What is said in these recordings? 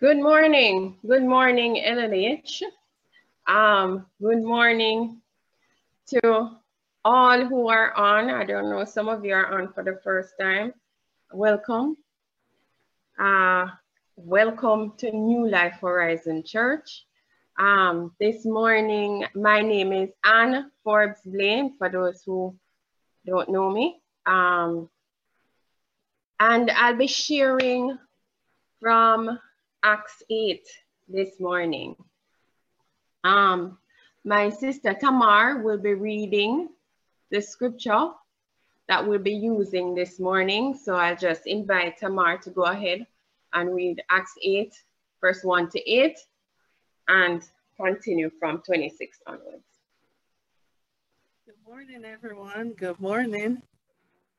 Good morning. Good morning, NLH. Um, good morning to all who are on. I don't know, some of you are on for the first time. Welcome. Uh, welcome to New Life Horizon Church. Um, this morning, my name is Ann Forbes Blaine, for those who don't know me. Um, and I'll be sharing from Acts 8 this morning. Um, my sister Tamar will be reading the scripture that we'll be using this morning. So I'll just invite Tamar to go ahead and read Acts 8, verse 1 to 8, and continue from 26 onwards. Good morning, everyone. Good morning.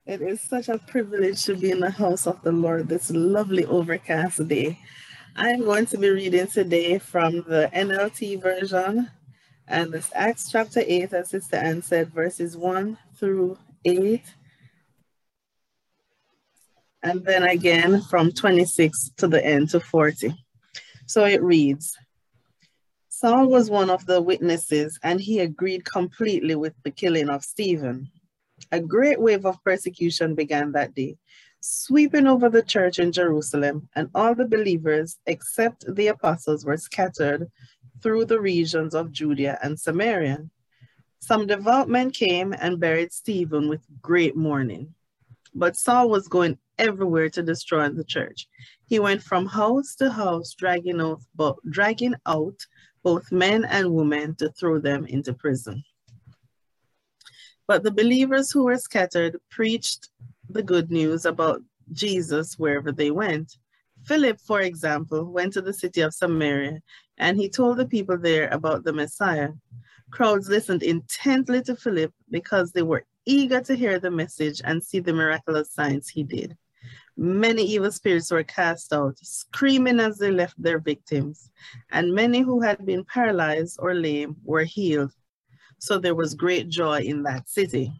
It is such a privilege to be in the house of the Lord this lovely overcast day. I'm going to be reading today from the NLT version, and this Acts chapter 8, as Sister Ann said, verses 1 through 8. And then again from 26 to the end to 40. So it reads Saul was one of the witnesses, and he agreed completely with the killing of Stephen. A great wave of persecution began that day sweeping over the church in Jerusalem, and all the believers except the apostles were scattered through the regions of Judea and Samaria. Some devout men came and buried Stephen with great mourning. But Saul was going everywhere to destroy the church. He went from house to house, dragging out, dragging out both men and women to throw them into prison. But the believers who were scattered preached the good news about Jesus wherever they went. Philip, for example, went to the city of Samaria and he told the people there about the Messiah. Crowds listened intently to Philip because they were eager to hear the message and see the miraculous signs he did. Many evil spirits were cast out, screaming as they left their victims, and many who had been paralyzed or lame were healed. So there was great joy in that city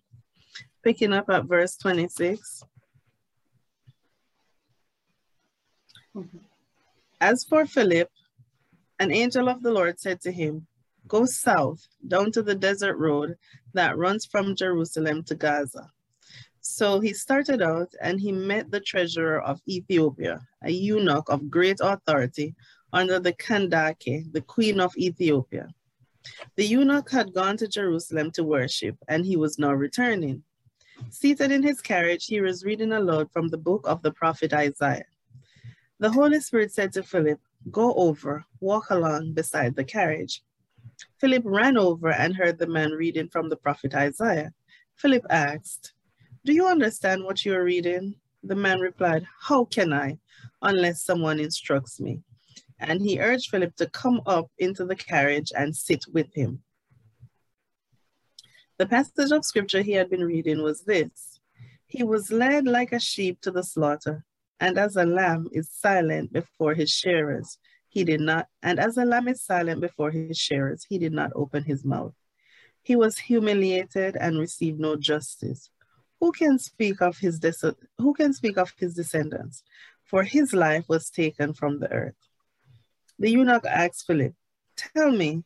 picking up at verse 26. As for Philip, an angel of the Lord said to him, Go south down to the desert road that runs from Jerusalem to Gaza. So he started out and he met the treasurer of Ethiopia, a eunuch of great authority under the Kandake, the queen of Ethiopia. The eunuch had gone to Jerusalem to worship, and he was now returning. Seated in his carriage, he was reading aloud from the book of the prophet Isaiah. The Holy Spirit said to Philip, Go over, walk along beside the carriage. Philip ran over and heard the man reading from the prophet Isaiah. Philip asked, Do you understand what you are reading? The man replied, How can I, unless someone instructs me? And he urged Philip to come up into the carriage and sit with him. The passage of scripture he had been reading was this He was led like a sheep to the slaughter, and as a lamb is silent before his shearers, he did not, and as a lamb is silent before his shearers, he did not open his mouth. He was humiliated and received no justice. Who can speak of his who can speak of his descendants? For his life was taken from the earth. The eunuch asked Philip, Tell me,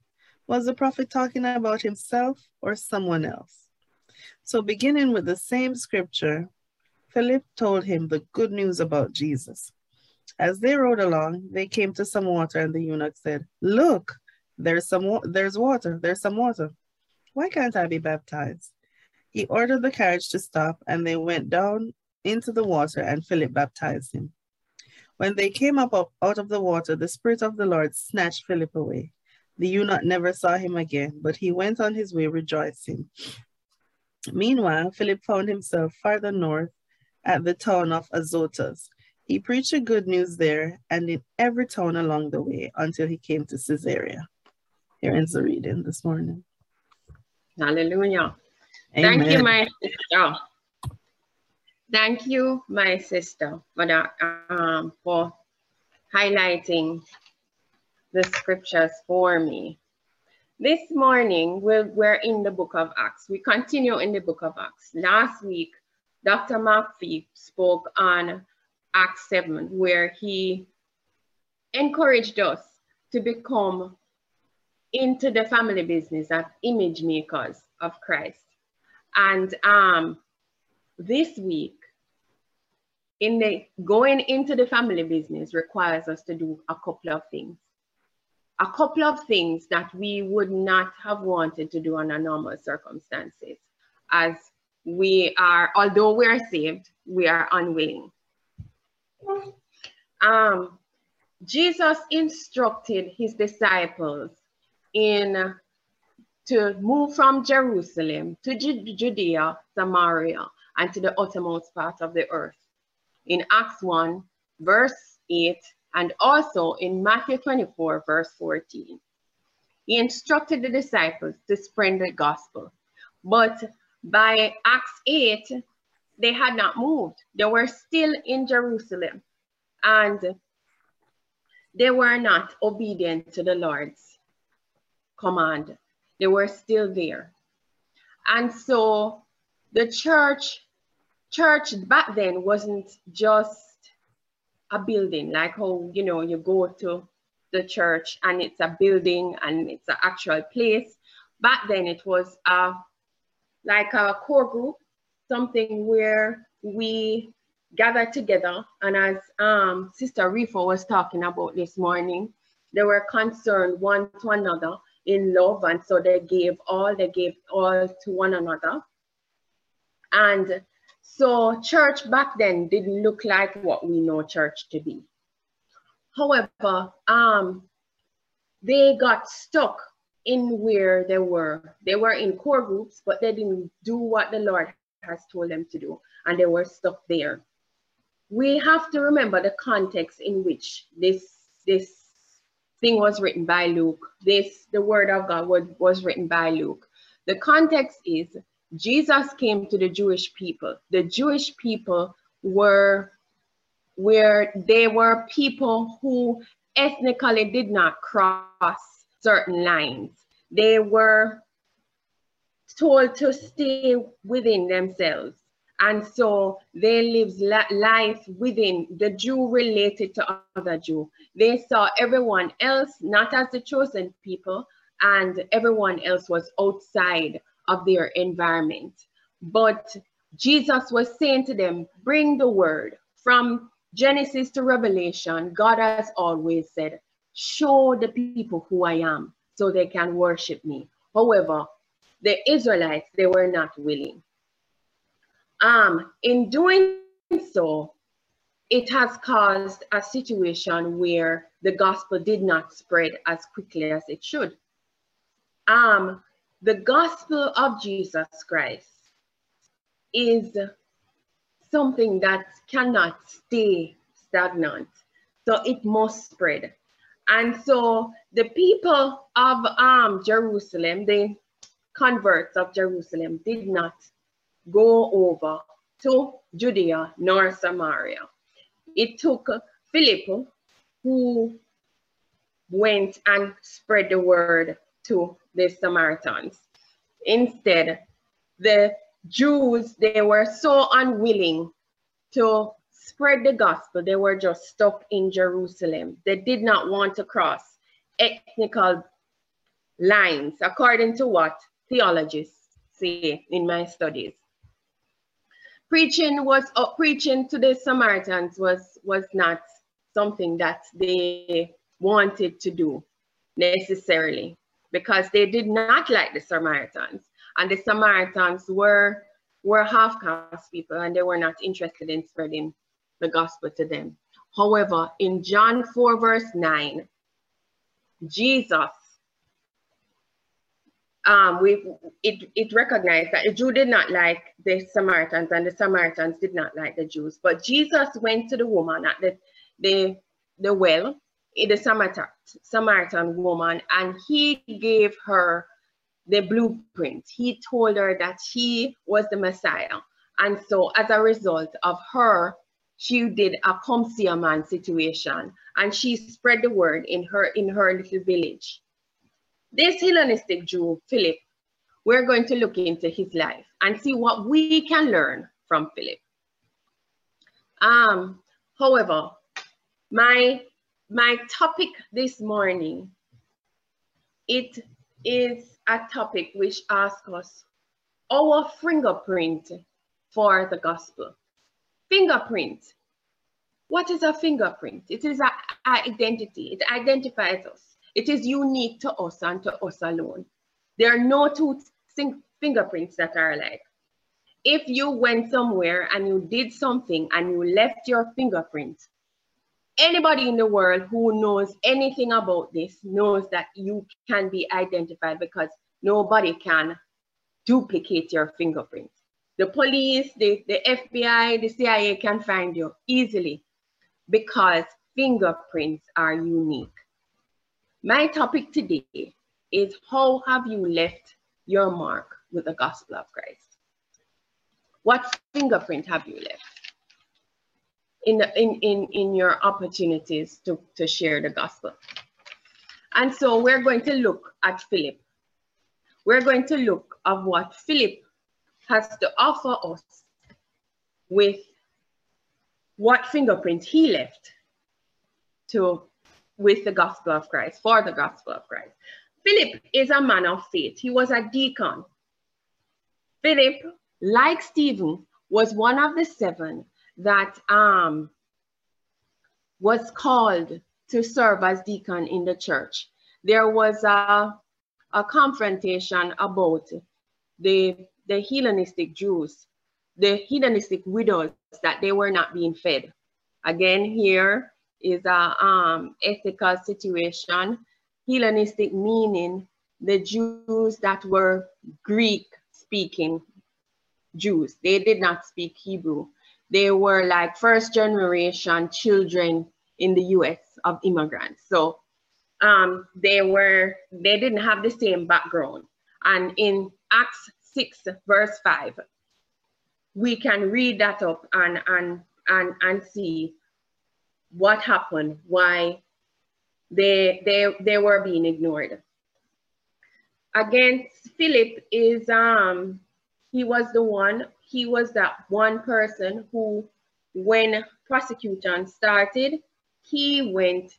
was the prophet talking about himself or someone else? So, beginning with the same scripture, Philip told him the good news about Jesus. As they rode along, they came to some water, and the eunuch said, Look, there's some there's water, there's some water. Why can't I be baptized? He ordered the carriage to stop, and they went down into the water, and Philip baptized him. When they came up out of the water, the Spirit of the Lord snatched Philip away. The eunuch never saw him again, but he went on his way rejoicing. Meanwhile, Philip found himself farther north at the town of Azotus. He preached the good news there and in every town along the way until he came to Caesarea. Here ends the reading this morning. Hallelujah. Amen. Thank you, my sister. Thank you, my sister, for um, for highlighting the scriptures for me. This morning, we're, in the book of Acts. We continue in the book of Acts. Last week, Dr. Mark spoke on Acts 7, where he encouraged us to become into the family business as image makers of Christ. And um, this week, in the going into the family business requires us to do a couple of things. A couple of things that we would not have wanted to do under normal circumstances, as we are, although we are saved, we are unwilling. Um, Jesus instructed his disciples in to move from Jerusalem to Judea, Samaria, and to the uttermost part of the earth. In Acts 1, verse 8, and also in Matthew 24, verse 14. He instructed the disciples to spread the gospel. But by Acts 8, they had not moved. They were still in Jerusalem. And they were not obedient to the Lord's command. They were still there. And so the church, church back then wasn't just a building, like how, you know, you go to the church and it's a building and it's an actual place. Back then it was a, like a core group, something where we gathered together. And as um, Sister Rifa was talking about this morning, they were concerned one to another in love. And so they gave all, they gave all to one another. And so church back then didn't look like what we know church to be. However, um, they got stuck in where they were. They were in core groups, but they didn't do what the Lord has told them to do, and they were stuck there. We have to remember the context in which this this thing was written by Luke. This, the word of God was, was written by Luke. The context is Jesus came to the Jewish people. The Jewish people were where they were people who ethnically did not cross certain lines. They were told to stay within themselves. And so they lived life within the Jew related to other Jew. They saw everyone else not as the chosen people, and everyone else was outside of their environment. But Jesus was saying to them, Bring the word. From Genesis to Revelation, God has always said, Show the people who I am so they can worship me. However, the Israelites, they were not willing. Um, in doing so, it has caused a situation where the gospel did not spread as quickly as it should. Um, the gospel of Jesus Christ is something that cannot stay stagnant. So it must spread. And so the people of um, Jerusalem, the converts of Jerusalem, did not go over to Judea nor Samaria. It took Philip, who went and spread the word to the Samaritans. Instead, the Jews, they were so unwilling to spread the gospel. They were just stuck in Jerusalem. They did not want to cross ethnical lines, according to what theologists say in my studies. Preaching was uh, preaching to the Samaritans was was not something that they wanted to do necessarily because they did not like the Samaritans. And the Samaritans were, were half caste people and they were not interested in spreading the gospel to them. However, in John 4, verse 9, Jesus, um, we, it, it recognized that the Jew did not like the Samaritans and the Samaritans did not like the Jews. But Jesus went to the woman at the, the, the well the Samaritan, Samaritan woman and he gave her the blueprint. He told her that he was the Messiah. And so as a result of her, she did a come see a man situation and she spread the word in her in her little village. This Hellenistic Jew, Philip, we're going to look into his life and see what we can learn from Philip. Um, however, my my topic this morning, it is a topic which asks us our fingerprint for the gospel. Fingerprint. What is a fingerprint? It is an identity. It identifies us. It is unique to us and to us alone. There are no two fingerprints that are alike. If you went somewhere and you did something and you left your fingerprint, anybody in the world who knows anything about this knows that you can be identified because nobody can duplicate your fingerprint. The police, the, the FBI, the CIA can find you easily because fingerprints are unique. My topic today is how have you left your mark with the gospel of Christ? What fingerprint have you left? In, in, in, in your opportunities to, to share the gospel. And so we're going to look at Philip. We're going to look at what Philip has to offer us with what fingerprint he left to with the gospel of Christ, for the gospel of Christ. Philip is a man of faith. He was a deacon. Philip, like Stephen, was one of the seven that um, was called to serve as deacon in the church. There was a, a confrontation about the, the Hellenistic Jews, the Hellenistic widows, that they were not being fed. Again, here is a um, ethical situation. Hellenistic meaning the Jews that were Greek speaking Jews. They did not speak Hebrew they were like first generation children in the US of immigrants. So um, they were, they didn't have the same background. And in Acts 6, verse 5, we can read that up and, and, and, and see what happened, why they, they, they were being ignored. Against Philip is, um, he was the one he was that one person who, when prosecution started, he went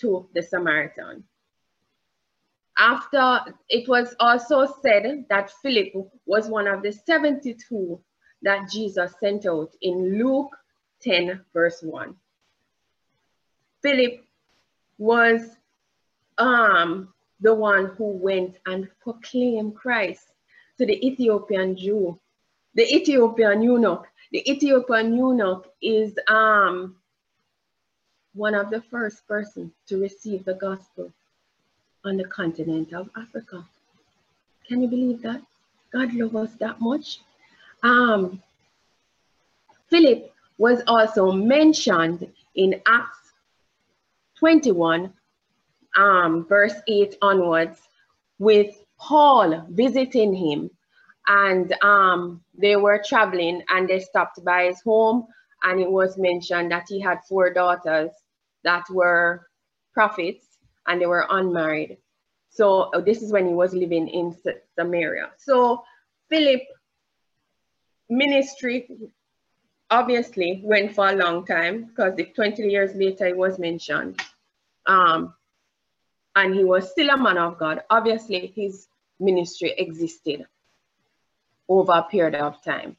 to the Samaritan. After it was also said that Philip was one of the 72 that Jesus sent out in Luke 10, verse 1. Philip was um, the one who went and proclaimed Christ to the Ethiopian Jew the Ethiopian eunuch. The Ethiopian eunuch is um, one of the first persons to receive the gospel on the continent of Africa. Can you believe that? God loves us that much. Um, Philip was also mentioned in Acts 21, um, verse 8 onwards, with Paul visiting him and um, they were traveling and they stopped by his home and it was mentioned that he had four daughters that were prophets and they were unmarried. So uh, this is when he was living in Samaria. So Philip ministry obviously went for a long time because if 20 years later it was mentioned um, and he was still a man of God. Obviously his ministry existed over a period of time.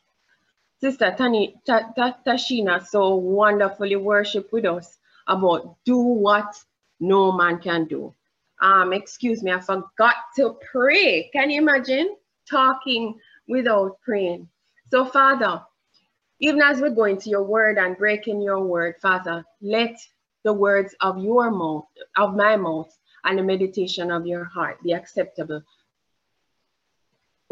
Sister Tani, Ta, Ta, Tashina so wonderfully worship with us about do what no man can do. Um, excuse me, I forgot to pray. Can you imagine talking without praying? So, Father, even as we're going to your word and breaking your word, Father, let the words of your mouth, of my mouth, and the meditation of your heart be acceptable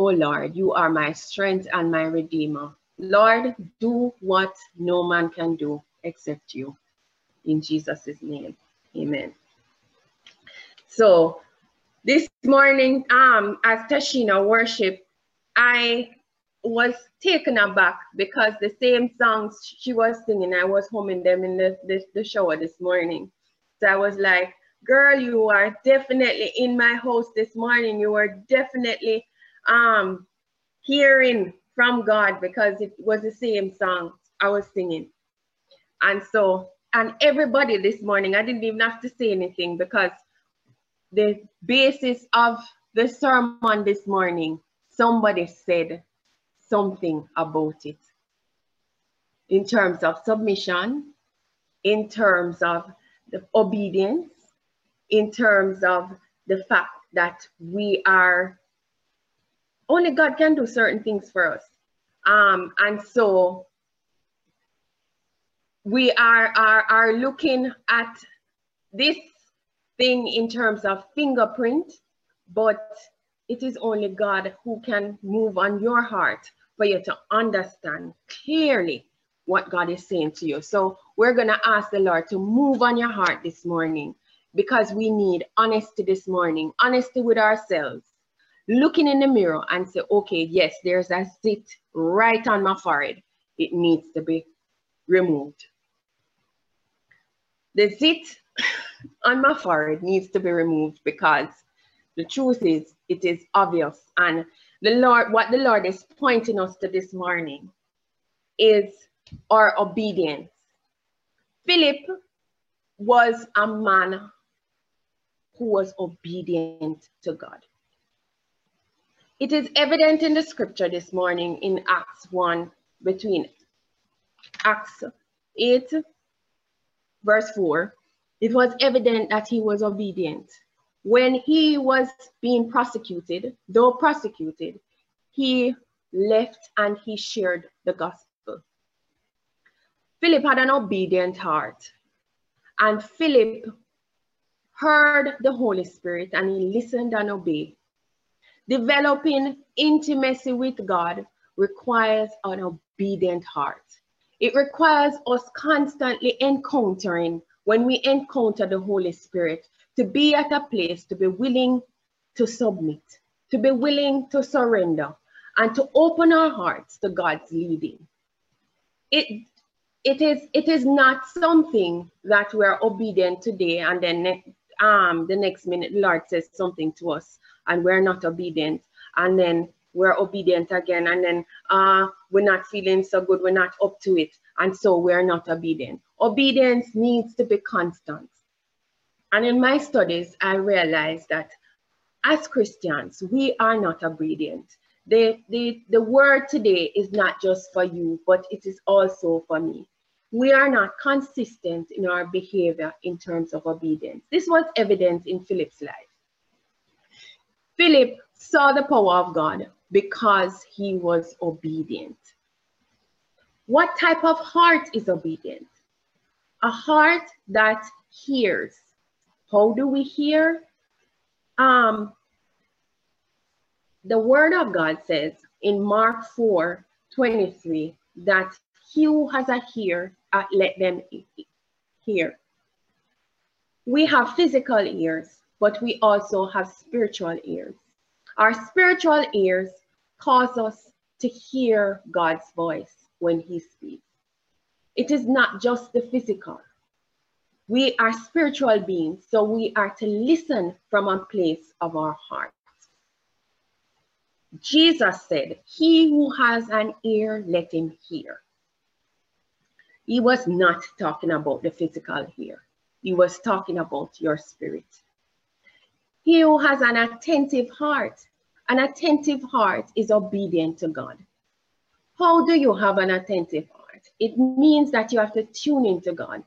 O Lord, you are my strength and my redeemer. Lord, do what no man can do except you. In Jesus' name, amen. So this morning, um, as Tashina worship, I was taken aback because the same songs she was singing, I was humming them in the, the, the shower this morning. So I was like, girl, you are definitely in my house this morning. You are definitely um, hearing from God because it was the same song I was singing. And so and everybody this morning, I didn't even have to say anything because the basis of the sermon this morning, somebody said something about it in terms of submission, in terms of the obedience, in terms of the fact that we are only God can do certain things for us. Um, and so we are, are, are looking at this thing in terms of fingerprint, but it is only God who can move on your heart for you to understand clearly what God is saying to you. So we're going to ask the Lord to move on your heart this morning because we need honesty this morning, honesty with ourselves, looking in the mirror and say, okay, yes, there's a zit right on my forehead. It needs to be removed. The zit on my forehead needs to be removed because the truth is, it is obvious. And the Lord, what the Lord is pointing us to this morning is our obedience. Philip was a man who was obedient to God. It is evident in the scripture this morning in Acts 1, between Acts 8, verse 4. It was evident that he was obedient. When he was being prosecuted, though prosecuted, he left and he shared the gospel. Philip had an obedient heart, and Philip heard the Holy Spirit and he listened and obeyed. Developing intimacy with God requires an obedient heart. It requires us constantly encountering, when we encounter the Holy Spirit, to be at a place to be willing to submit, to be willing to surrender, and to open our hearts to God's leading. It, it, is, it is not something that we're obedient today and then um, the next minute Lord says something to us and we're not obedient. And then we're obedient again. And then uh, we're not feeling so good. We're not up to it. And so we're not obedient. Obedience needs to be constant. And in my studies, I realized that as Christians, we are not obedient. The, the, the word today is not just for you, but it is also for me. We are not consistent in our behavior in terms of obedience. This was evident in Philip's life. Philip saw the power of God because he was obedient. What type of heart is obedient? A heart that hears. How do we hear? Um, the word of God says in Mark 4 23 that he who has a ear, uh, let them hear. We have physical ears, but we also have spiritual ears. Our spiritual ears cause us to hear God's voice when He speaks. It is not just the physical. We are spiritual beings, so we are to listen from a place of our heart. Jesus said, He who has an ear, let him hear. He was not talking about the physical here. He was talking about your spirit. He who has an attentive heart, an attentive heart is obedient to God. How do you have an attentive heart? It means that you have to tune into God.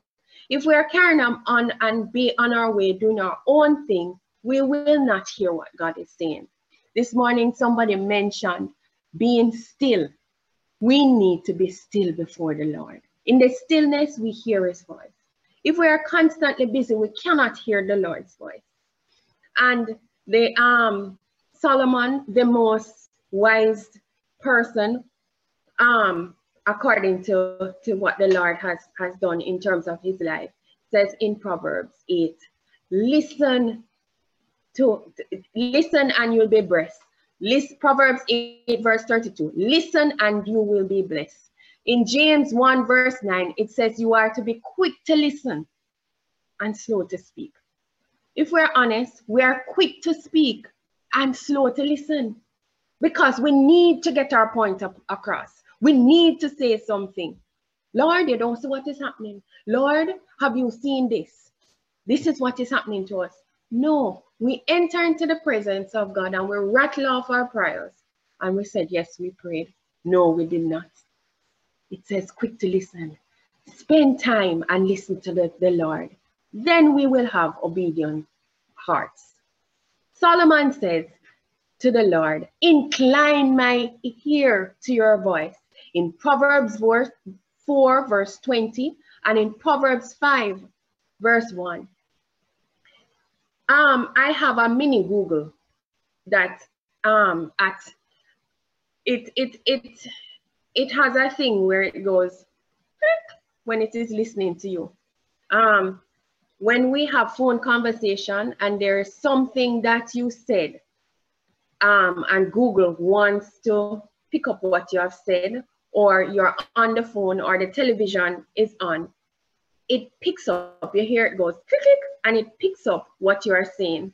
If we are carrying on and be on our way doing our own thing, we will not hear what God is saying. This morning, somebody mentioned being still. We need to be still before the Lord. In the stillness, we hear his voice. If we are constantly busy, we cannot hear the Lord's voice. And the um, Solomon, the most wise person, um, according to, to what the Lord has, has done in terms of his life, says in Proverbs 8, listen to listen and you'll be blessed. List Proverbs 8, verse 32. Listen and you will be blessed. In James 1, verse 9, it says you are to be quick to listen and slow to speak. If we're honest, we are quick to speak and slow to listen because we need to get our point up across. We need to say something. Lord, you don't see what is happening. Lord, have you seen this? This is what is happening to us. No, we enter into the presence of God and we rattle off our prayers. And we said, Yes, we prayed. No, we did not. It says, quick to listen. Spend time and listen to the, the Lord. Then we will have obedient hearts. Solomon says to the Lord, Incline my ear to your voice. In Proverbs 4, verse 20, and in Proverbs 5, verse 1. Um, I have a mini Google that um at it it it it has a thing where it goes when it is listening to you. Um, when we have phone conversation and there is something that you said, um, and Google wants to pick up what you have said, or you're on the phone or the television is on, it picks up, you hear it goes click, click, and it picks up what you are saying.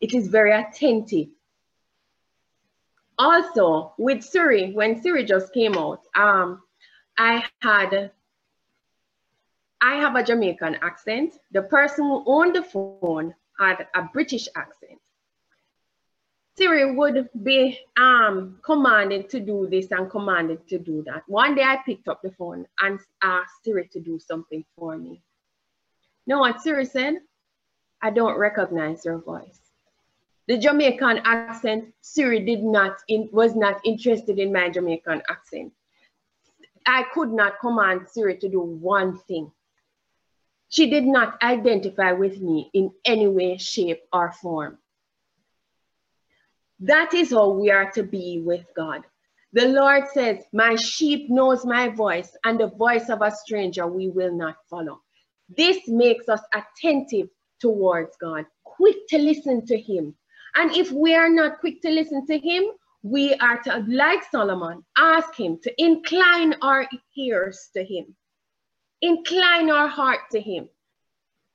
It is very attentive. Also, with Siri, when Siri just came out, um, I had, I have a Jamaican accent. The person who owned the phone had a British accent. Siri would be um, commanded to do this and commanded to do that. One day I picked up the phone and asked Siri to do something for me. know what Siri said? I don't recognize your voice. The Jamaican accent, Siri did not, in, was not interested in my Jamaican accent. I could not command Siri to do one thing. She did not identify with me in any way, shape, or form. That is how we are to be with God. The Lord says, My sheep knows my voice, and the voice of a stranger we will not follow. This makes us attentive towards God, quick to listen to Him. And if we are not quick to listen to Him, we are to, like Solomon, ask Him to incline our ears to Him, incline our heart to Him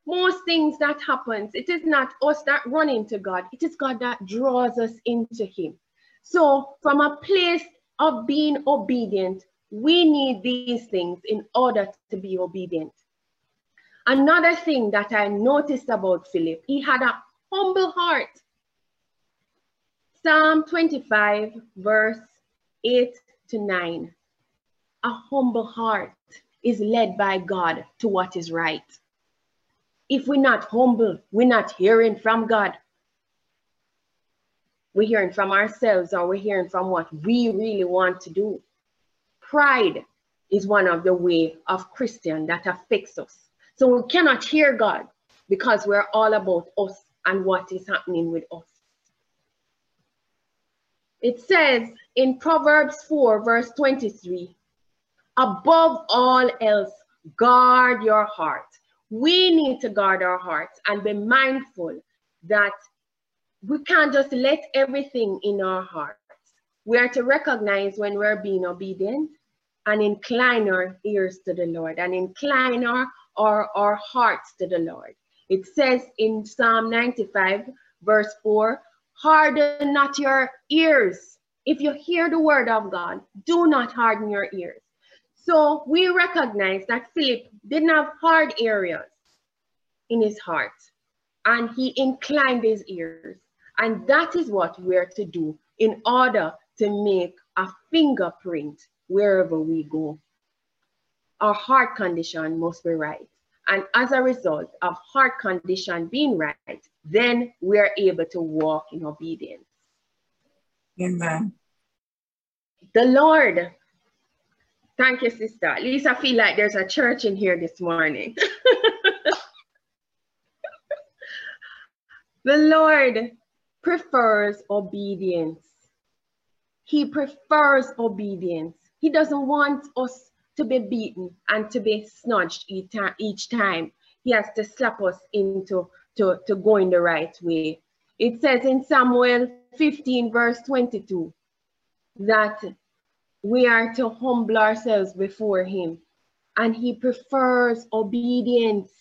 most things that happens, it is not us that run into God. It is God that draws us into him. So from a place of being obedient, we need these things in order to be obedient. Another thing that I noticed about Philip, he had a humble heart. Psalm 25, verse 8 to 9. A humble heart is led by God to what is right if we're not humble, we're not hearing from God. We're hearing from ourselves or we're hearing from what we really want to do. Pride is one of the way of Christian that affects us. So we cannot hear God because we're all about us and what is happening with us. It says in Proverbs 4, verse 23, above all else, guard your heart we need to guard our hearts and be mindful that we can't just let everything in our hearts. We are to recognize when we're being obedient and incline our ears to the Lord and incline our, our, our hearts to the Lord. It says in Psalm 95, verse 4 harden not your ears. If you hear the word of God, do not harden your ears. So we recognize that Philip didn't have hard areas in his heart and he inclined his ears. And that is what we're to do in order to make a fingerprint wherever we go. Our heart condition must be right. And as a result of heart condition being right, then we're able to walk in obedience. Amen. The Lord Thank you, sister. At least I feel like there's a church in here this morning. the Lord prefers obedience. He prefers obedience. He doesn't want us to be beaten and to be snatched each time. He has to slap us into to, to going the right way. It says in Samuel 15, verse 22, that we are to humble ourselves before him and he prefers obedience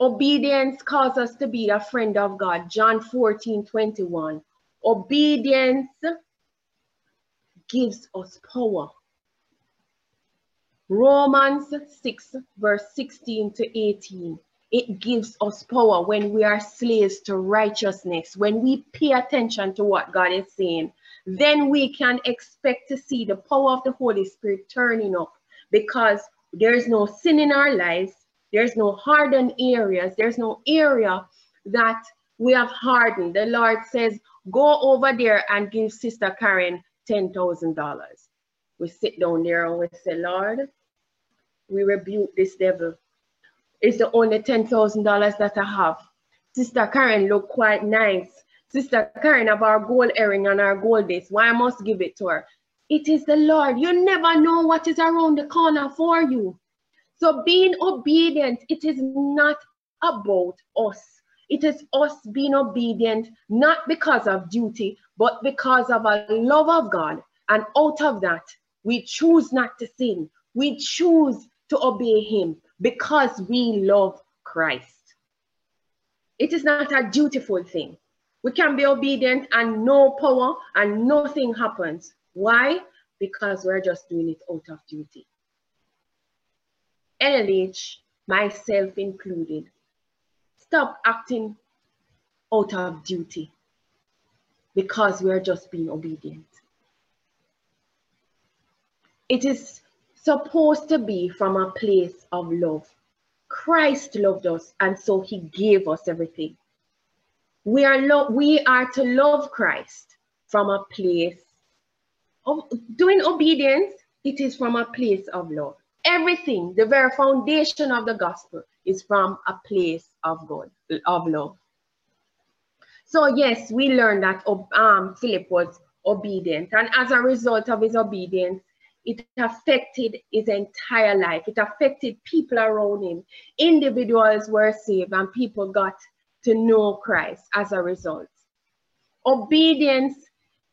obedience causes us to be a friend of god john 14 21 obedience gives us power Romans 6, verse 16 to 18. It gives us power when we are slaves to righteousness, when we pay attention to what God is saying. Then we can expect to see the power of the Holy Spirit turning up because there's no sin in our lives, there's no hardened areas, there's no area that we have hardened. The Lord says, Go over there and give Sister Karen $10,000. We sit down there and we say, Lord, we rebuke this devil. It's the only $10,000 that I have. Sister Karen look quite nice. Sister Karen have our gold earring and our gold this. Why I must give it to her? It is the Lord. You never know what is around the corner for you. So being obedient, it is not about us. It is us being obedient, not because of duty, but because of a love of God. And out of that, we choose not to sin. We choose to obey Him because we love Christ. It is not a dutiful thing. We can be obedient and no power and nothing happens. Why? Because we're just doing it out of duty. LH, myself included, stop acting out of duty because we're just being obedient. It is supposed to be from a place of love. Christ loved us, and so he gave us everything. We are, lo- we are to love Christ from a place of doing obedience, it is from a place of love. Everything, the very foundation of the gospel, is from a place of God, of love. So yes, we learned that um, Philip was obedient, and as a result of his obedience, it affected his entire life. It affected people around him. Individuals were saved, and people got to know Christ as a result. Obedience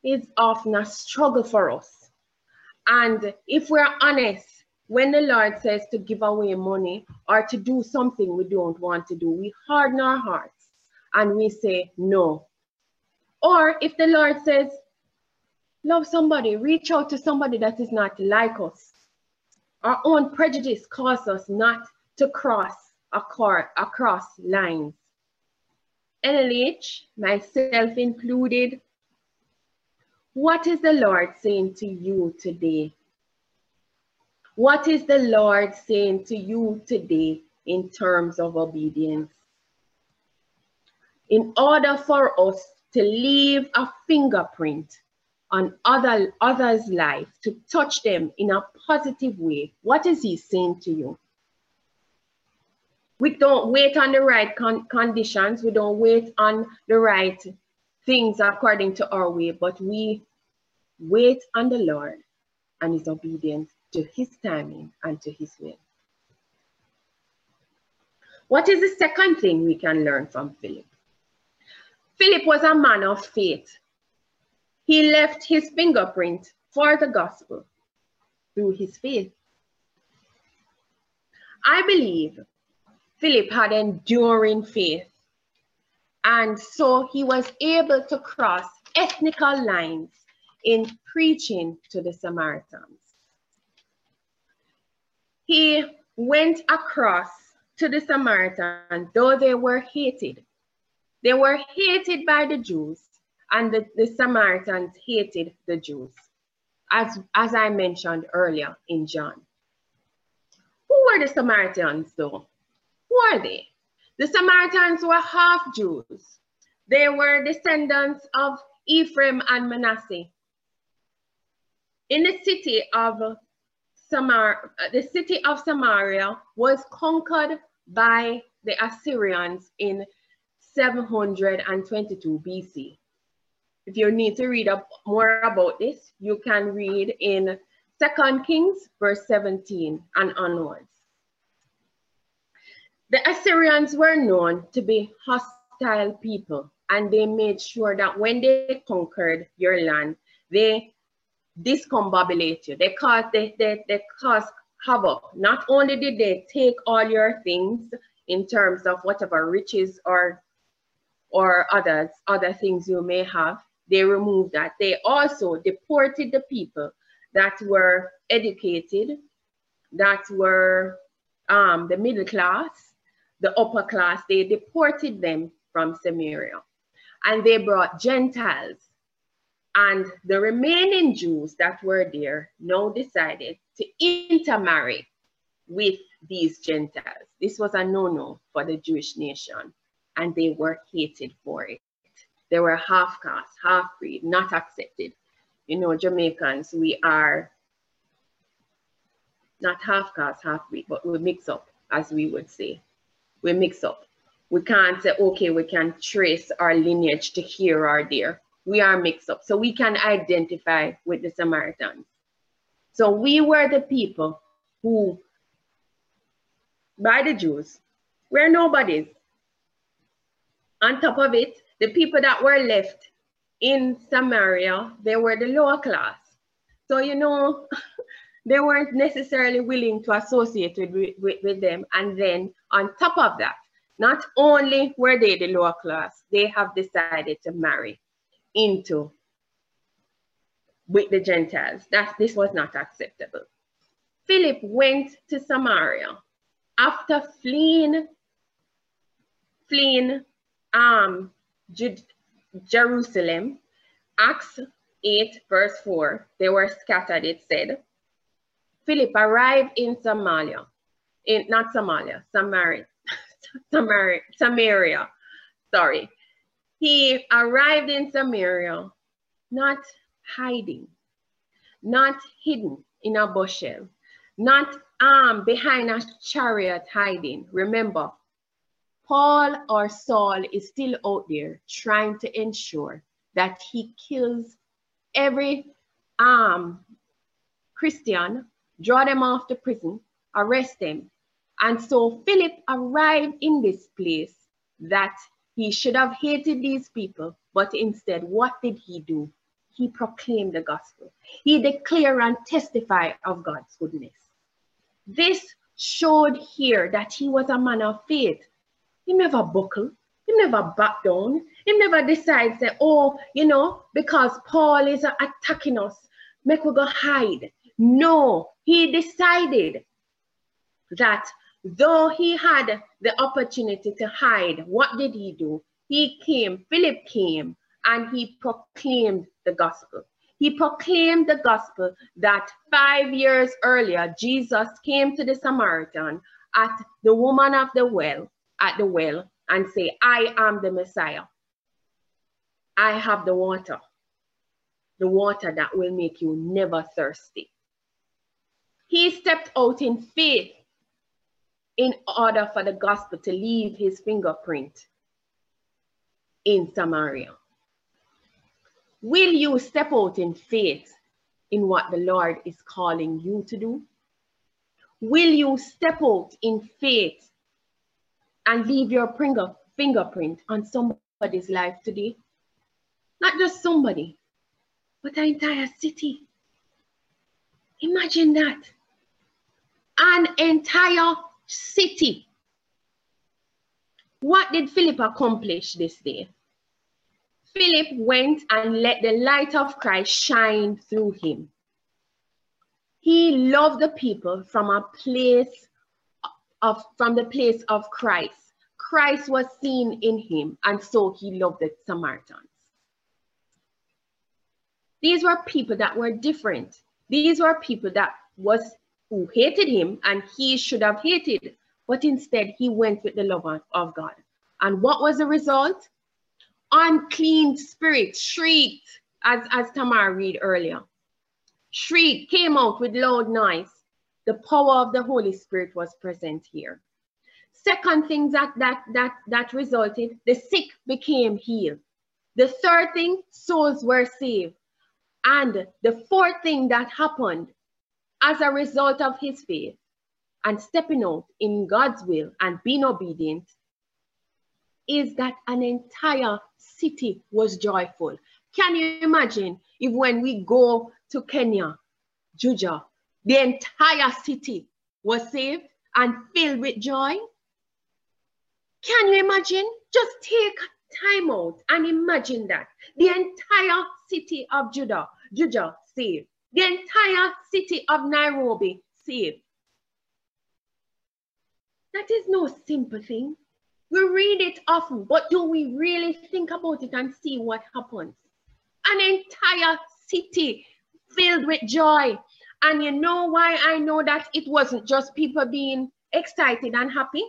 is often a struggle for us. And if we're honest, when the Lord says to give away money or to do something we don't want to do, we harden our hearts and we say no. Or if the Lord says, love somebody, reach out to somebody that is not like us. Our own prejudice causes us not to cross across lines. NLH, myself included, what is the Lord saying to you today? What is the Lord saying to you today in terms of obedience? In order for us to leave a fingerprint on other, others' life, to touch them in a positive way, what is he saying to you? We don't wait on the right con conditions. We don't wait on the right things according to our way, but we wait on the Lord and his obedience to his timing and to his will. What is the second thing we can learn from Philip? Philip was a man of faith. He left his fingerprint for the gospel through his faith. I believe Philip had enduring faith, and so he was able to cross ethnical lines in preaching to the Samaritans. He went across to the Samaritans, though they were hated. They were hated by the Jews, and the, the Samaritans hated the Jews, as, as I mentioned earlier in John. Who were the Samaritans, though? Who are they? The Samaritans were half Jews. They were descendants of Ephraim and Manasseh. In the city of Samar, uh, the city of Samaria was conquered by the Assyrians in 722 BC. If you need to read up more about this, you can read in Second Kings verse 17 and onwards. The Assyrians were known to be hostile people and they made sure that when they conquered your land, they discombobulate you. They caused, they, they, they cause havoc. Not only did they take all your things in terms of whatever riches or or others, other things you may have, they removed that. They also deported the people that were educated, that were um, the middle class, the upper class, they deported them from Samaria. And they brought Gentiles. And the remaining Jews that were there now decided to intermarry with these Gentiles. This was a no-no for the Jewish nation, and they were hated for it. They were half caste, half breed, not accepted. You know, Jamaicans, we are not half caste, half breed, but we mix up, as we would say. We mix up. We can't say, okay, we can trace our lineage to here or there. We are mixed up. So we can identify with the Samaritans. So we were the people who, by the Jews, were nobodies. On top of it, the people that were left in Samaria, they were the lower class. So, you know, they weren't necessarily willing to associate with, with, with, them. And then on top of that, not only were they the lower class, they have decided to marry into with the Gentiles. That this was not acceptable. Philip went to Samaria after fleeing, fleeing um, Jerusalem. Acts 8, verse 4, they were scattered, it said. Philip arrived in Somalia, in not Somalia, Samaria, Samaria, Samaria, sorry. He arrived in Samaria, not hiding, not hidden in a bushel, not um, behind a chariot hiding. Remember, Paul or Saul is still out there trying to ensure that he kills every um, Christian, draw them off to prison, arrest them. And so Philip arrived in this place that he should have hated these people, but instead, what did he do? He proclaimed the gospel. He declared and testified of God's goodness. This showed here that he was a man of faith he never buckle. He never back down. He never decides that, oh, you know, because Paul is attacking us, make we go hide. No, he decided that though he had the opportunity to hide, what did he do? He came, Philip came, and he proclaimed the gospel. He proclaimed the gospel that five years earlier, Jesus came to the Samaritan at the woman of the well at the well and say, I am the Messiah. I have the water, the water that will make you never thirsty. He stepped out in faith in order for the gospel to leave his fingerprint in Samaria. Will you step out in faith in what the Lord is calling you to do? Will you step out in faith and leave your fingerprint on somebody's life today. Not just somebody, but an entire city. Imagine that. An entire city. What did Philip accomplish this day? Philip went and let the light of Christ shine through him. He loved the people from a place of from the place of Christ. Christ was seen in him, and so he loved the Samaritans. These were people that were different. These were people that was who hated him and he should have hated, but instead he went with the love of God. And what was the result? Unclean spirits shrieked, as, as Tamar read earlier. Shriek came out with loud noise the power of the Holy Spirit was present here. Second thing that, that, that, that resulted, the sick became healed. The third thing, souls were saved. And the fourth thing that happened as a result of his faith and stepping out in God's will and being obedient is that an entire city was joyful. Can you imagine if when we go to Kenya, Juja, the entire city was saved and filled with joy. Can you imagine? Just take time out and imagine that. The entire city of Juja, Juja saved. The entire city of Nairobi saved. That is no simple thing. We read it often, but do we really think about it and see what happens? An entire city filled with joy. And you know why I know that it wasn't just people being excited and happy?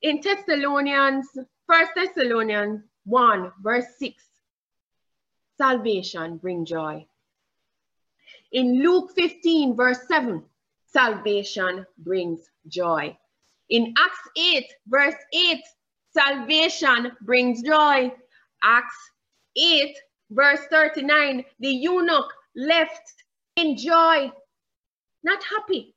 In Thessalonians, First Thessalonians 1, verse 6, salvation bring joy. In Luke 15, verse 7, salvation brings joy. In Acts 8, verse 8, salvation brings joy. Acts 8, verse 39, the eunuch left in joy, not happy.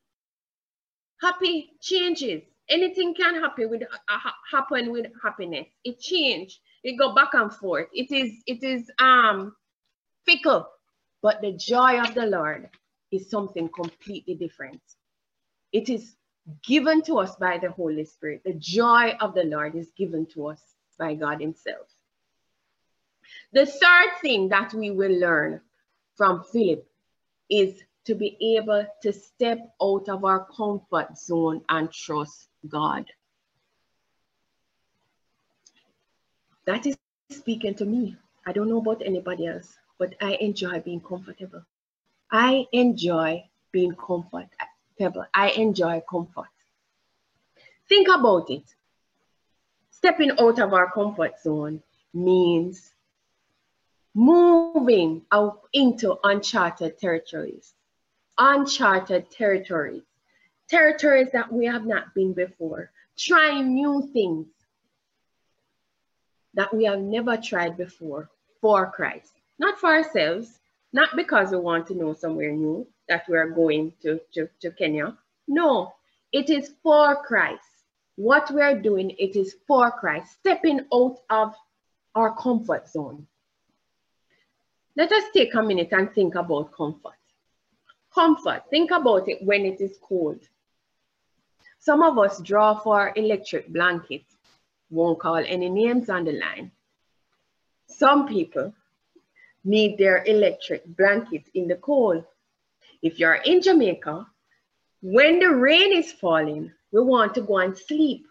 Happy changes. Anything can happen with uh, happen with happiness. It change. It go back and forth. It is it is um fickle, but the joy of the Lord is something completely different. It is given to us by the Holy Spirit. The joy of the Lord is given to us by God Himself. The third thing that we will learn from Philip is to be able to step out of our comfort zone and trust God. That is speaking to me. I don't know about anybody else, but I enjoy being comfortable. I enjoy being comfortable. I enjoy comfort. Think about it. Stepping out of our comfort zone means moving out into uncharted territories. Uncharted territories. Territories that we have not been before. Trying new things that we have never tried before for Christ. Not for ourselves, not because we want to know somewhere new that we are going to, to, to Kenya. No, it is for Christ. What we are doing, it is for Christ, stepping out of our comfort zone. Let us take a minute and think about comfort. Comfort, think about it when it is cold. Some of us draw for electric blanket, won't call any names on the line. Some people need their electric blanket in the cold. If you're in Jamaica, when the rain is falling, we want to go and sleep.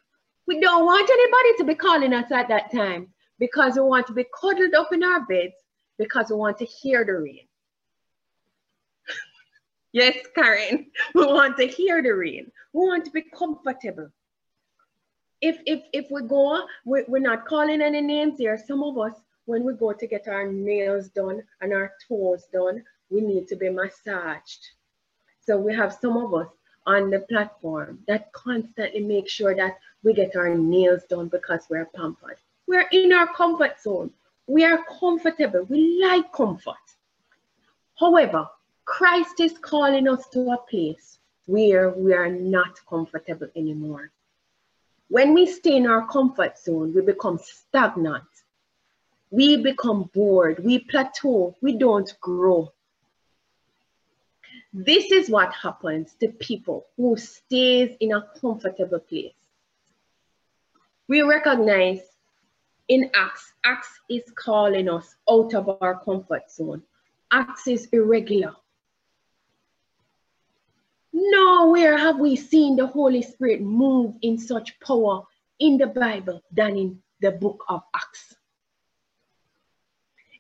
We don't want anybody to be calling us at that time because we want to be cuddled up in our beds because we want to hear the rain. yes, Karen, we want to hear the rain. We want to be comfortable. If, if, if we go, we, we're not calling any names here. Some of us, when we go to get our nails done and our toes done, we need to be massaged. So we have some of us on the platform that constantly make sure that we get our nails done because we're pampered. We're in our comfort zone. We are comfortable. We like comfort. However, Christ is calling us to a place where we are not comfortable anymore. When we stay in our comfort zone, we become stagnant. We become bored. We plateau. We don't grow. This is what happens to people who stays in a comfortable place. We recognize in Acts, Acts is calling us out of our comfort zone. Acts is irregular. Nowhere have we seen the Holy Spirit move in such power in the Bible than in the book of Acts.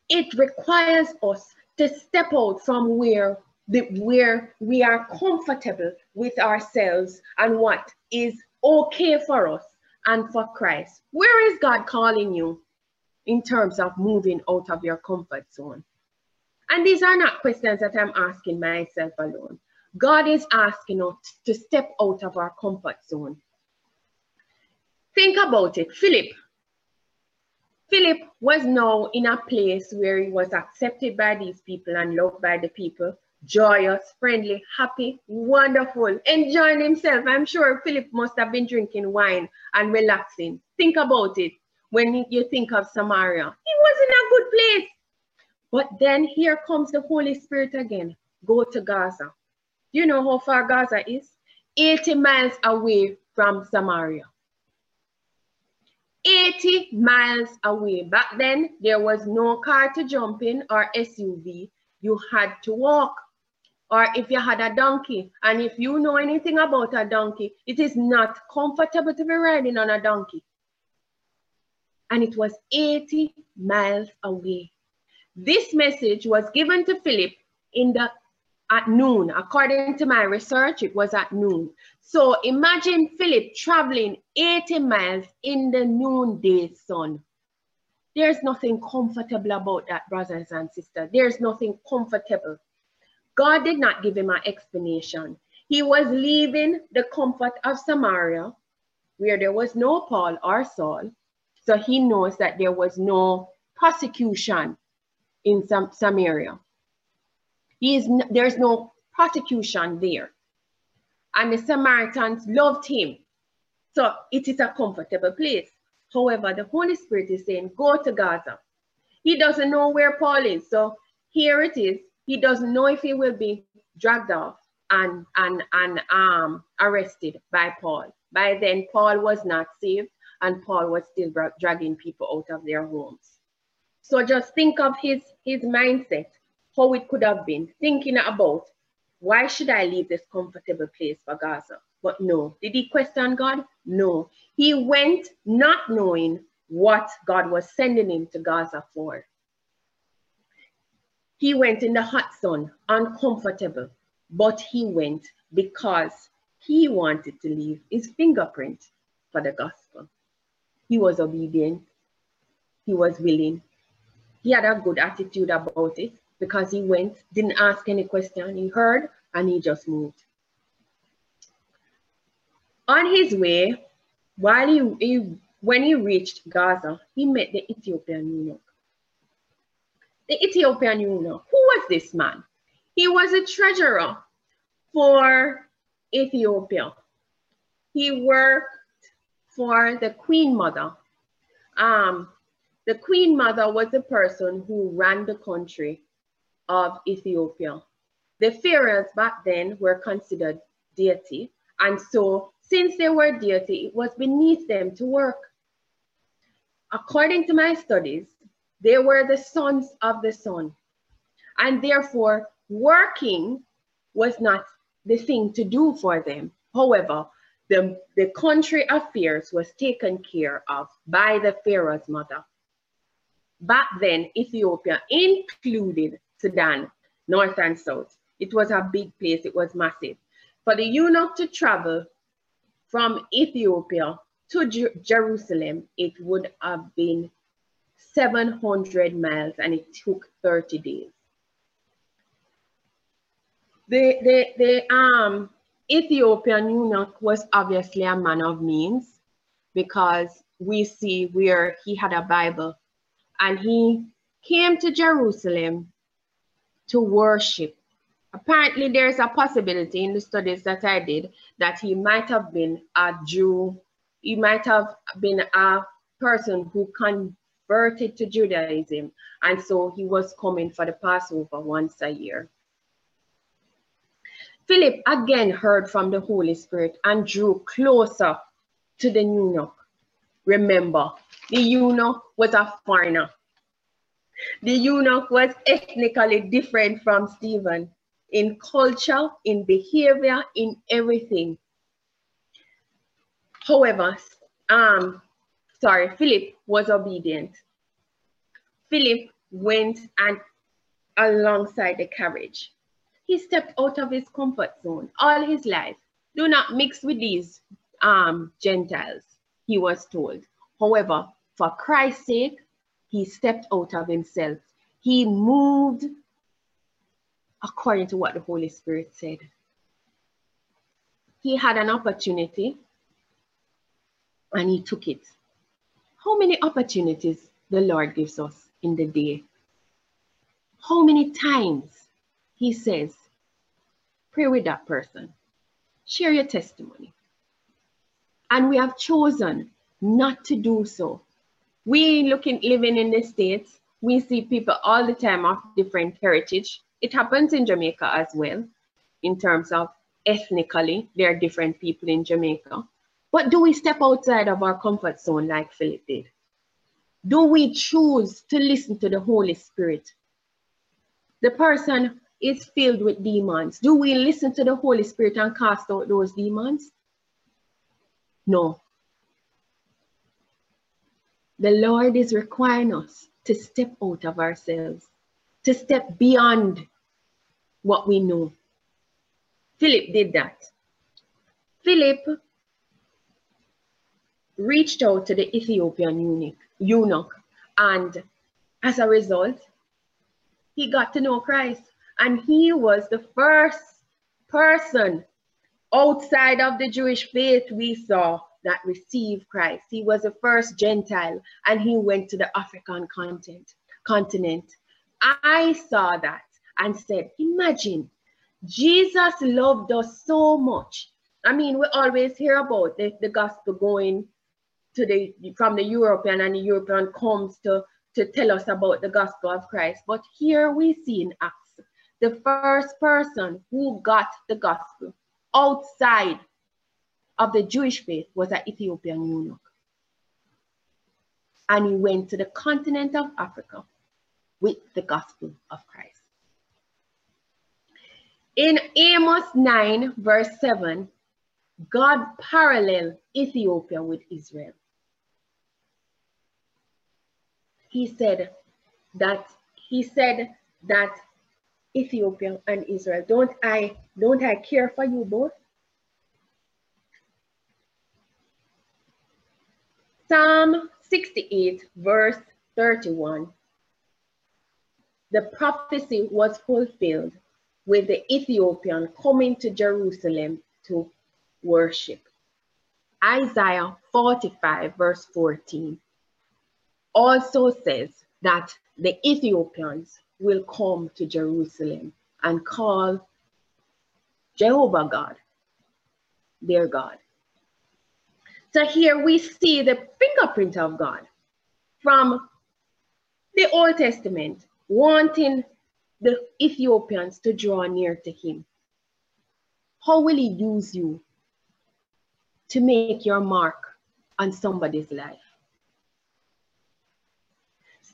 It requires us to step out from where, the, where we are comfortable with ourselves and what is okay for us and for Christ. Where is God calling you in terms of moving out of your comfort zone? And these are not questions that I'm asking myself alone. God is asking us to step out of our comfort zone. Think about it. Philip. Philip was now in a place where he was accepted by these people and loved by the people joyous, friendly, happy, wonderful, enjoying himself. I'm sure Philip must have been drinking wine and relaxing. Think about it when you think of Samaria. He was in a good place. But then here comes the Holy Spirit again. Go to Gaza. Do you know how far Gaza is? 80 miles away from Samaria. 80 miles away. Back then, there was no car to jump in or SUV. You had to walk. Or if you had a donkey, and if you know anything about a donkey, it is not comfortable to be riding on a donkey. And it was 80 miles away. This message was given to Philip in the at noon. According to my research, it was at noon. So imagine Philip traveling 80 miles in the noonday sun. There's nothing comfortable about that, brothers and sisters. There's nothing comfortable. God did not give him an explanation. He was leaving the comfort of Samaria, where there was no Paul or Saul. So he knows that there was no persecution in Sam Samaria. He is, there's no persecution there. And the Samaritans loved him. So it is a comfortable place. However, the Holy Spirit is saying, go to Gaza. He doesn't know where Paul is. So here it is. He doesn't know if he will be dragged off and, and, and um, arrested by Paul. By then, Paul was not saved and Paul was still dragging people out of their homes. So just think of his, his mindset, how it could have been, thinking about why should I leave this comfortable place for Gaza? But no, did he question God? No. He went not knowing what God was sending him to Gaza for. He went in the hot sun, uncomfortable, but he went because he wanted to leave his fingerprint for the gospel. He was obedient. He was willing. He had a good attitude about it because he went, didn't ask any question. He heard and he just moved. On his way, while he, he when he reached Gaza, he met the Ethiopian eunuch. The Ethiopian eunuch, who was this man? He was a treasurer for Ethiopia. He worked for the Queen Mother. Um, the Queen Mother was the person who ran the country of Ethiopia. The pharaohs back then were considered deity, and so since they were deity, it was beneath them to work. According to my studies, they were the sons of the sun, and therefore working was not the thing to do for them. However, the, the country affairs was taken care of by the Pharaoh's mother. Back then, Ethiopia included Sudan, north and south. It was a big place, it was massive. For the eunuch to travel from Ethiopia to Jer Jerusalem, it would have been 700 miles and it took 30 days. The, the, the um, Ethiopian eunuch was obviously a man of means because we see where he had a Bible and he came to Jerusalem to worship. Apparently, there's a possibility in the studies that I did that he might have been a Jew. He might have been a person who converted to Judaism. And so he was coming for the Passover once a year. Philip again heard from the Holy Spirit and drew closer to the eunuch. Remember, the eunuch was a foreigner. The eunuch was ethnically different from Stephen in culture, in behavior, in everything. However, um, sorry, Philip was obedient. Philip went and alongside the carriage. He stepped out of his comfort zone all his life. Do not mix with these um, Gentiles, he was told. However, for Christ's sake, he stepped out of himself. He moved according to what the Holy Spirit said. He had an opportunity and he took it. How many opportunities the Lord gives us in the day? How many times he says, pray with that person, share your testimony. And we have chosen not to do so. We looking living in the states. We see people all the time of different heritage. It happens in jamaica as well in terms of ethnically there are different people in jamaica but do we step outside of our comfort zone like philip did do we choose to listen to the holy spirit the person is filled with demons. Do we listen to the Holy Spirit and cast out those demons? No. The Lord is requiring us to step out of ourselves, to step beyond what we know. Philip did that. Philip reached out to the Ethiopian eunuch, eunuch and as a result, he got to know Christ. And he was the first person outside of the Jewish faith we saw that received Christ. He was the first Gentile and he went to the African continent. continent. I saw that and said, imagine, Jesus loved us so much. I mean, we always hear about the, the gospel going to the from the European and the European comes to, to tell us about the gospel of Christ. But here we see in Acts, the first person who got the gospel outside of the Jewish faith was an Ethiopian eunuch. And he went to the continent of Africa with the gospel of Christ. In Amos 9, verse 7, God paralleled Ethiopia with Israel. He said that he said that Ethiopia and Israel, don't I don't I care for you both? Psalm 68, verse 31. The prophecy was fulfilled with the Ethiopian coming to Jerusalem to worship. Isaiah 45, verse 14, also says that the Ethiopians will come to Jerusalem and call Jehovah God, their God. So here we see the fingerprint of God from the Old Testament, wanting the Ethiopians to draw near to him. How will he use you to make your mark on somebody's life?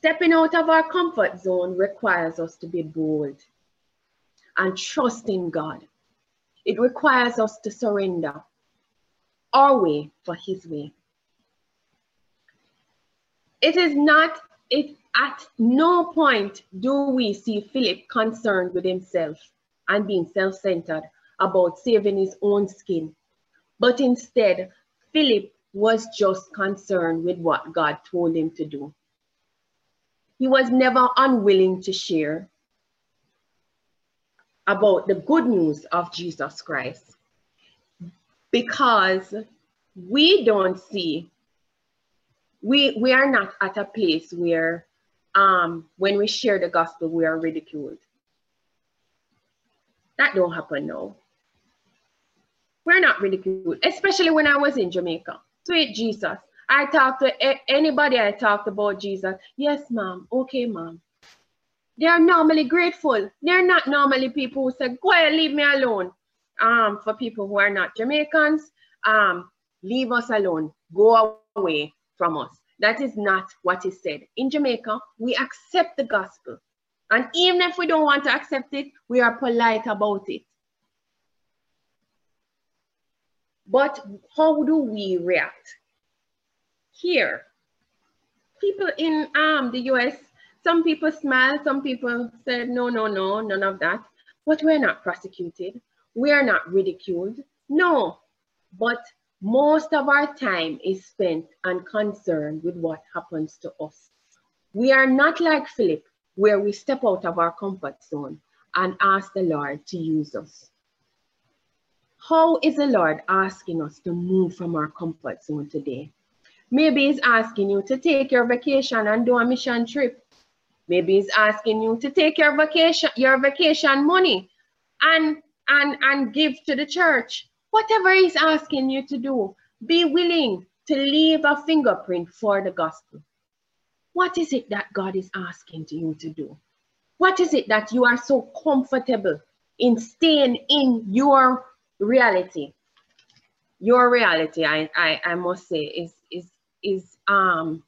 Stepping out of our comfort zone requires us to be bold and trust in God. It requires us to surrender our way for his way. It is not, it, at no point do we see Philip concerned with himself and being self-centered about saving his own skin. But instead, Philip was just concerned with what God told him to do. He was never unwilling to share about the good news of Jesus Christ because we don't see, we, we are not at a place where um, when we share the gospel, we are ridiculed. That don't happen now. We're not ridiculed, especially when I was in Jamaica. Sweet Jesus. I talk to anybody I talked about Jesus. Yes, ma'am. Okay, ma'am. They are normally grateful. They're not normally people who say, go ahead, leave me alone um, for people who are not Jamaicans, um, leave us alone, go away from us. That is not what is said. In Jamaica, we accept the gospel. And even if we don't want to accept it, we are polite about it. But how do we react? Here, people in um, the US, some people smile, some people said, no, no, no, none of that. But we're not prosecuted we are not ridiculed. No, but most of our time is spent and concerned with what happens to us. We are not like Philip, where we step out of our comfort zone and ask the Lord to use us. How is the Lord asking us to move from our comfort zone today? Maybe He's asking you to take your vacation and do a mission trip. Maybe He's asking you to take your vacation, your vacation money and and, and give to the church. Whatever he's asking you to do, be willing to leave a fingerprint for the gospel. What is it that God is asking you to do? What is it that you are so comfortable in staying in your reality? Your reality, I, I, I must say, is, is, um,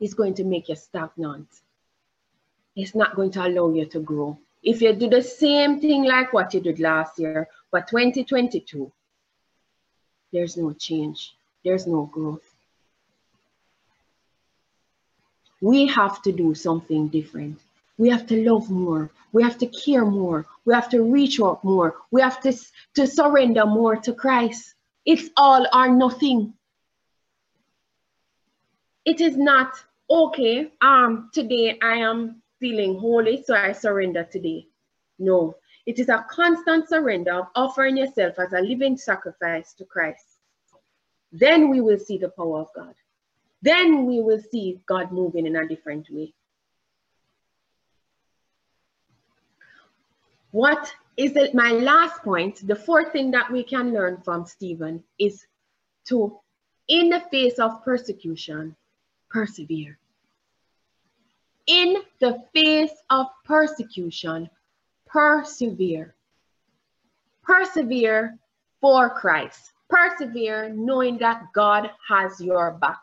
is going to make you stagnant. It's not going to allow you to grow If you do the same thing like what you did last year, but 2022, there's no change, there's no growth. We have to do something different. We have to love more. We have to care more. We have to reach out more. We have to, to surrender more to Christ. It's all or nothing. It is not okay. Um, today I am feeling holy, so I surrender today. No, it is a constant surrender of offering yourself as a living sacrifice to Christ. Then we will see the power of God. Then we will see God moving in a different way. What is it? My last point, the fourth thing that we can learn from Stephen is to, in the face of persecution, persevere. In the face of persecution, persevere. Persevere for Christ. Persevere knowing that God has your back.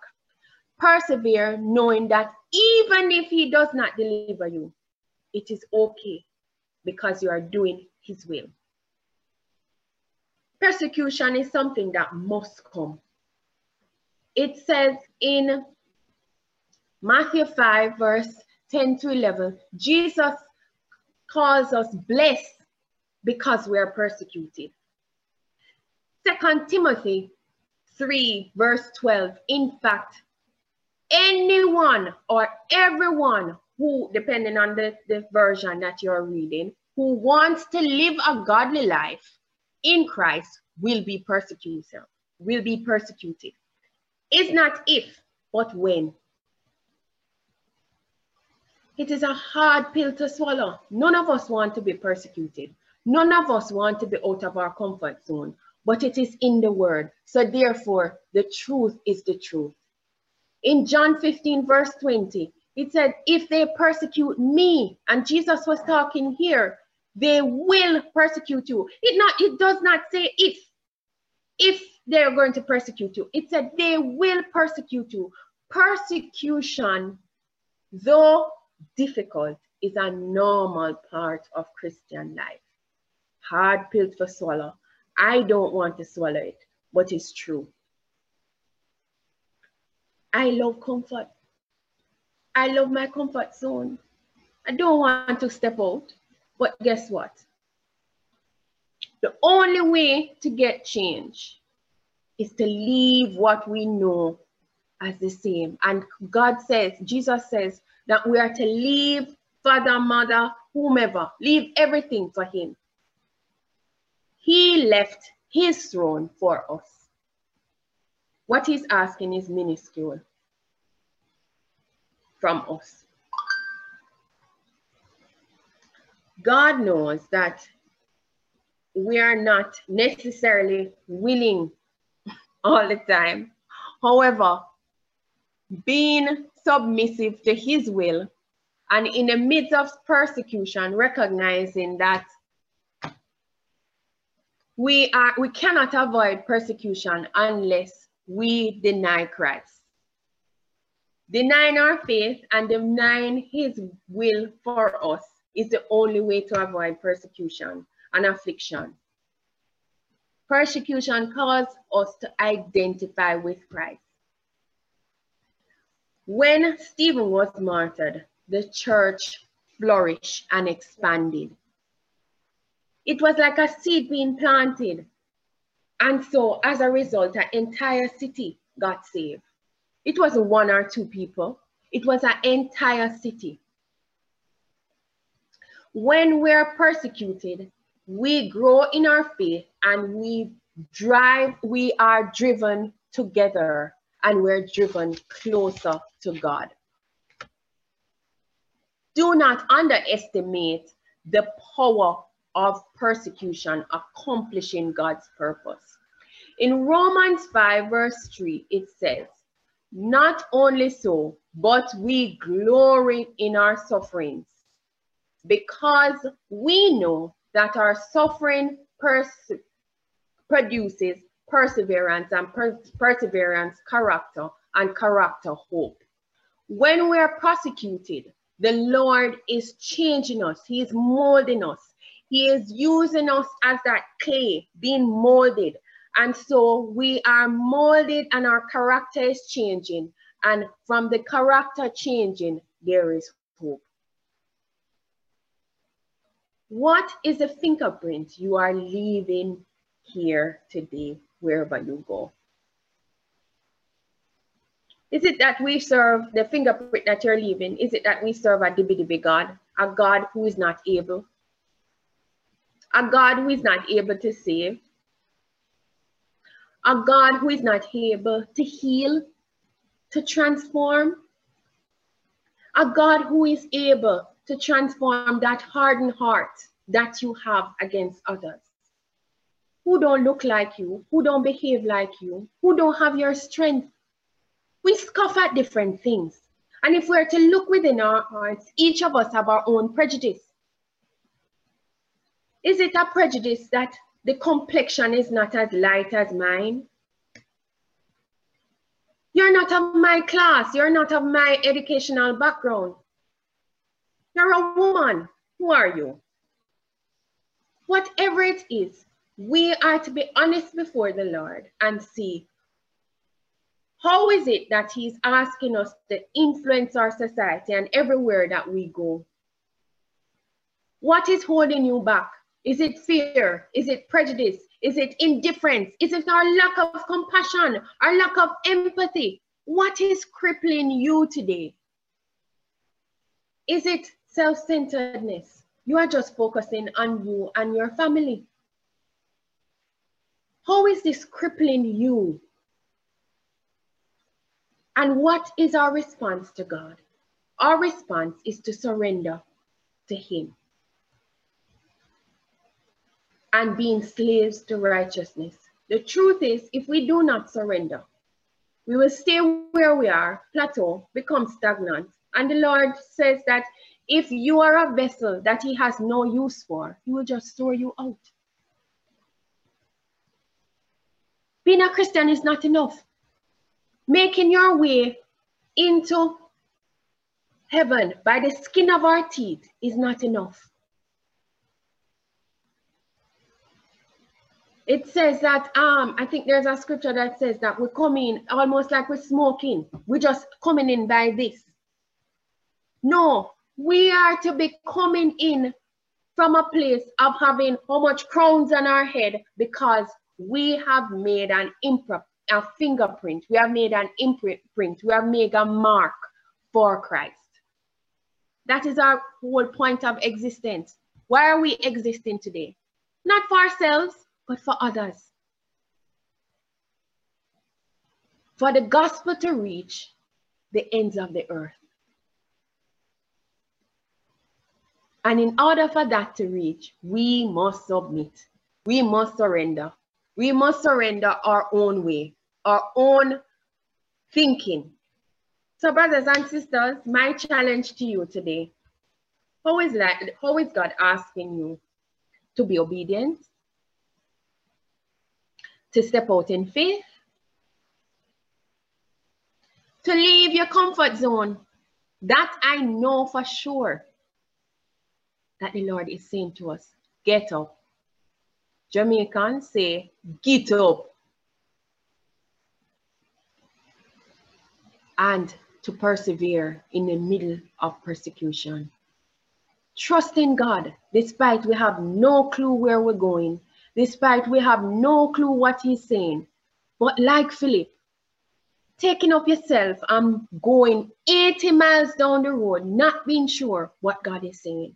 Persevere knowing that even if He does not deliver you, it is okay because you are doing His will. Persecution is something that must come. It says in Matthew 5, verse 10 to 11, Jesus calls us blessed because we are persecuted. Second Timothy 3, verse 12, in fact, anyone or everyone who, depending on the, the version that you're reading, who wants to live a godly life in Christ will be persecuted, will be persecuted. It's not if, but when. It is a hard pill to swallow. None of us want to be persecuted. None of us want to be out of our comfort zone, but it is in the word. So therefore, the truth is the truth. In John 15, verse 20, it said, if they persecute me, and Jesus was talking here, they will persecute you. It not, it does not say if, if they're going to persecute you. It said they will persecute you. Persecution, though difficult is a normal part of Christian life. Hard pill to swallow. I don't want to swallow it, but it's true. I love comfort. I love my comfort zone. I don't want to step out, but guess what? The only way to get change is to leave what we know as the same. And God says, Jesus says, that we are to leave father, mother, whomever, leave everything for him. He left his throne for us. What he's asking is minuscule from us. God knows that we are not necessarily willing all the time. However, being submissive to his will and in the midst of persecution, recognizing that we are we cannot avoid persecution unless we deny Christ. Denying our faith and denying his will for us is the only way to avoid persecution and affliction. Persecution calls us to identify with Christ. When Stephen was martyred, the church flourished and expanded. It was like a seed being planted. And so as a result, an entire city got saved. It wasn't one or two people. It was an entire city. When we're persecuted, we grow in our faith and we drive, we are driven together and we're driven closer to God. Do not underestimate the power of persecution accomplishing God's purpose. In Romans 5, verse 3, it says, Not only so, but we glory in our sufferings, because we know that our suffering produces perseverance and per perseverance character and character hope. When we are prosecuted, The Lord is changing us. He is molding us. He is using us as that clay being molded. And so we are molded and our character is changing. And from the character changing, there is hope. What is the fingerprint you are leaving here today, wherever you go? Is it that we serve the fingerprint that you're leaving? Is it that we serve a dibby God, a God who is not able, a God who is not able to save, a God who is not able to heal, to transform, a God who is able to transform that hardened heart that you have against others who don't look like you, who don't behave like you, who don't have your strength, we scoff at different things. And if we're to look within our hearts, each of us have our own prejudice. Is it a prejudice that the complexion is not as light as mine? You're not of my class. You're not of my educational background. You're a woman. Who are you? Whatever it is, we are to be honest before the Lord and see how is it that he's asking us to influence our society and everywhere that we go? What is holding you back? Is it fear? Is it prejudice? Is it indifference? Is it our lack of compassion, our lack of empathy? What is crippling you today? Is it self centeredness? You are just focusing on you and your family. How is this crippling you? And what is our response to God? Our response is to surrender to Him and being slaves to righteousness. The truth is, if we do not surrender, we will stay where we are, plateau, become stagnant. And the Lord says that if you are a vessel that He has no use for, He will just throw you out. Being a Christian is not enough making your way into heaven by the skin of our teeth is not enough. It says that, um, I think there's a scripture that says that we're coming almost like we're smoking. We're just coming in by this. No, we are to be coming in from a place of having how much crowns on our head because we have made an imprint a fingerprint. We have made an imprint. We have made a mark for Christ. That is our whole point of existence. Why are we existing today? Not for ourselves, but for others. For the gospel to reach the ends of the earth. And in order for that to reach, we must submit. We must surrender. We must surrender our own way, our own thinking. So, brothers and sisters, my challenge to you today how is, that, how is God asking you to be obedient, to step out in faith, to leave your comfort zone? That I know for sure that the Lord is saying to us get up, Jamaicans say, get up. And to persevere in the middle of persecution. Trust in God, despite we have no clue where we're going, despite we have no clue what he's saying. But like Philip, taking up yourself and going 80 miles down the road, not being sure what God is saying.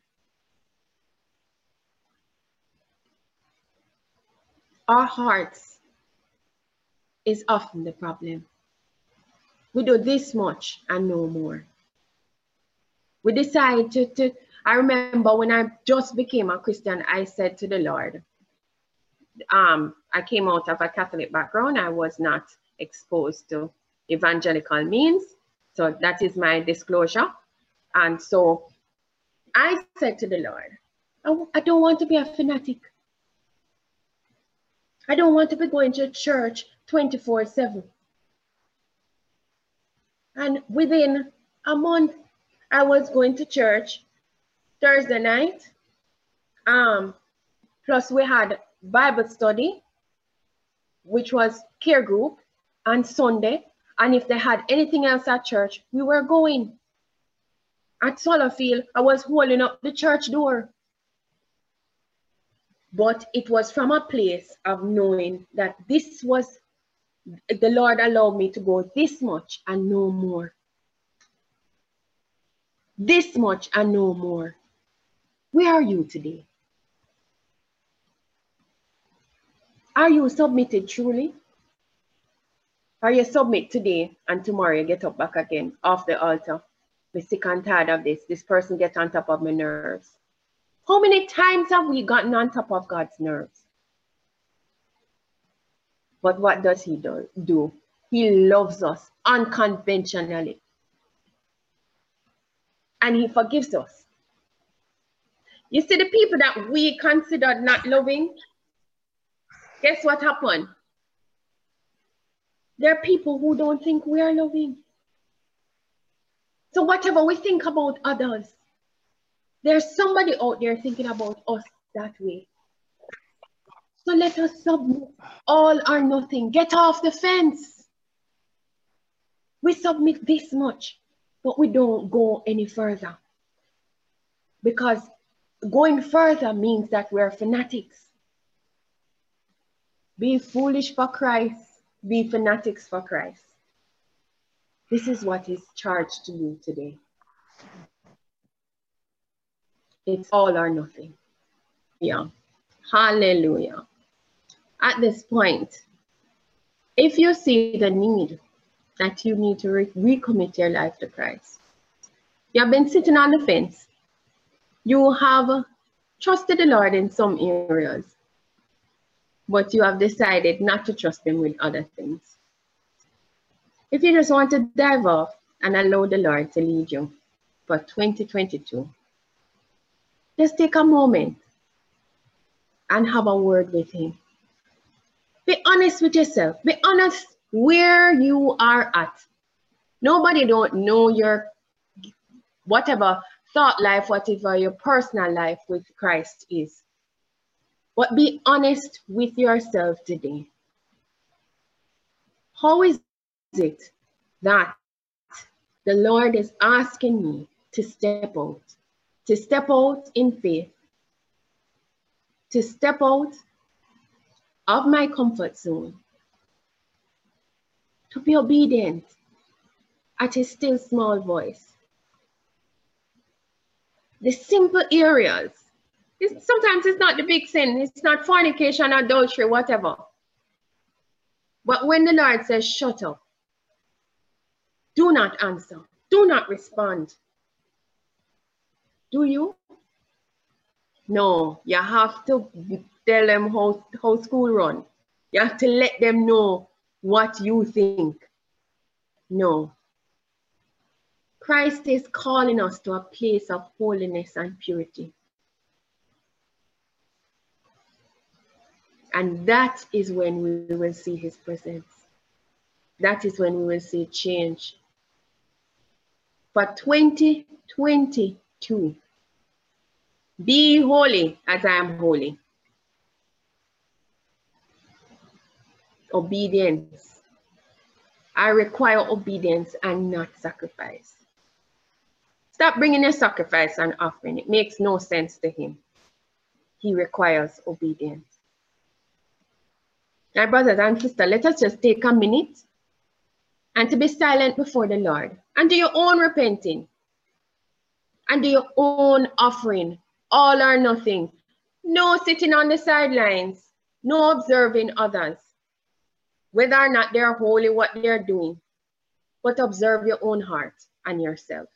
Our hearts is often the problem. We do this much and no more. We decide to, to, I remember when I just became a Christian, I said to the Lord, um, I came out of a Catholic background. I was not exposed to evangelical means. So that is my disclosure. And so I said to the Lord, I, I don't want to be a fanatic. I don't want to be going to church 24 7. And within a month, I was going to church Thursday night. Um, plus we had Bible study, which was care group, on Sunday. And if they had anything else at church, we were going. At Solofield, I was holding up the church door. But it was from a place of knowing that this was, the Lord allowed me to go this much and no more. This much and no more. Where are you today? Are you submitted truly? Are you submit today and tomorrow you get up back again off the altar. We're sick and tired of this. This person gets on top of my nerves. How many times have we gotten on top of God's nerves? But what does he do? do? He loves us unconventionally. And he forgives us. You see, the people that we considered not loving, guess what happened? There are people who don't think we are loving. So whatever we think about others, there's somebody out there thinking about us that way. So let us submit all or nothing. Get off the fence. We submit this much, but we don't go any further. Because going further means that we're fanatics. Be foolish for Christ, be fanatics for Christ. This is what is charged to you today. It's all or nothing. Yeah. Hallelujah. At this point, if you see the need that you need to re recommit your life to Christ, you have been sitting on the fence, you have trusted the Lord in some areas, but you have decided not to trust Him with other things. If you just want to dive off and allow the Lord to lead you for 2022, just take a moment and have a word with Him. Be honest with yourself. Be honest where you are at. Nobody don't know your whatever thought life, whatever your personal life with Christ is. But be honest with yourself today. How is it that the Lord is asking me to step out, to step out in faith, to step out of my comfort zone, to be obedient at his still small voice. The simple areas it's, sometimes it's not the big sin. It's not fornication, adultery, whatever. But when the Lord says, shut up, do not answer, do not respond. Do you? No, you have to tell them how, how school run. You have to let them know what you think. No. Christ is calling us to a place of holiness and purity. And that is when we will see his presence. That is when we will see change. For 2022, be holy as I am holy. Obedience. I require obedience and not sacrifice. Stop bringing a sacrifice and offering. It makes no sense to him. He requires obedience. My brothers and sisters, let us just take a minute and to be silent before the Lord and do your own repenting and do your own offering, all or nothing. No sitting on the sidelines, no observing others, whether or not they're holy what they're doing, but observe your own heart and yourself.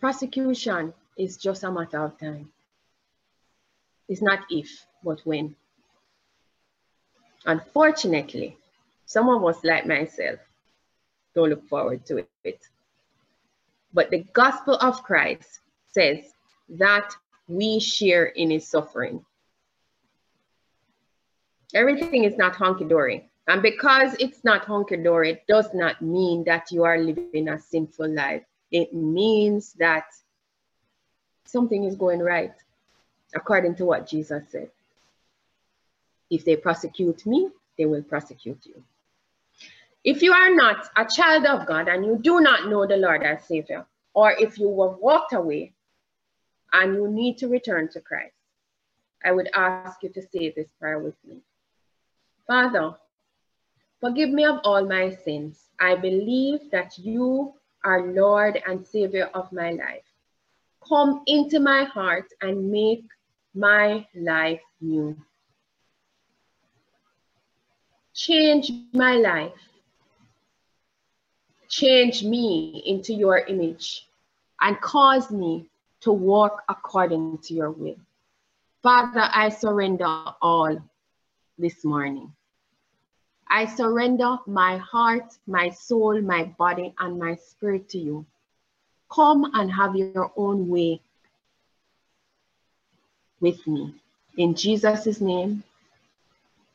Prosecution is just a matter of time. It's not if but when. Unfortunately, some of us, like myself, don't look forward to it. But the gospel of Christ says that we share in his suffering. Everything is not hunky dory. And because it's not hunky dory, it does not mean that you are living a sinful life. It means that something is going right, according to what Jesus said. If they prosecute me, they will prosecute you. If you are not a child of God and you do not know the Lord as Savior, or if you have walked away and you need to return to Christ, I would ask you to say this prayer with me. Father, forgive me of all my sins. I believe that you are Lord and Savior of my life. Come into my heart and make my life new. Change my life. Change me into your image and cause me to walk according to your will. Father, I surrender all this morning. I surrender my heart, my soul, my body, and my spirit to you. Come and have your own way with me. In Jesus' name,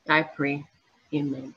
I pray. Amen.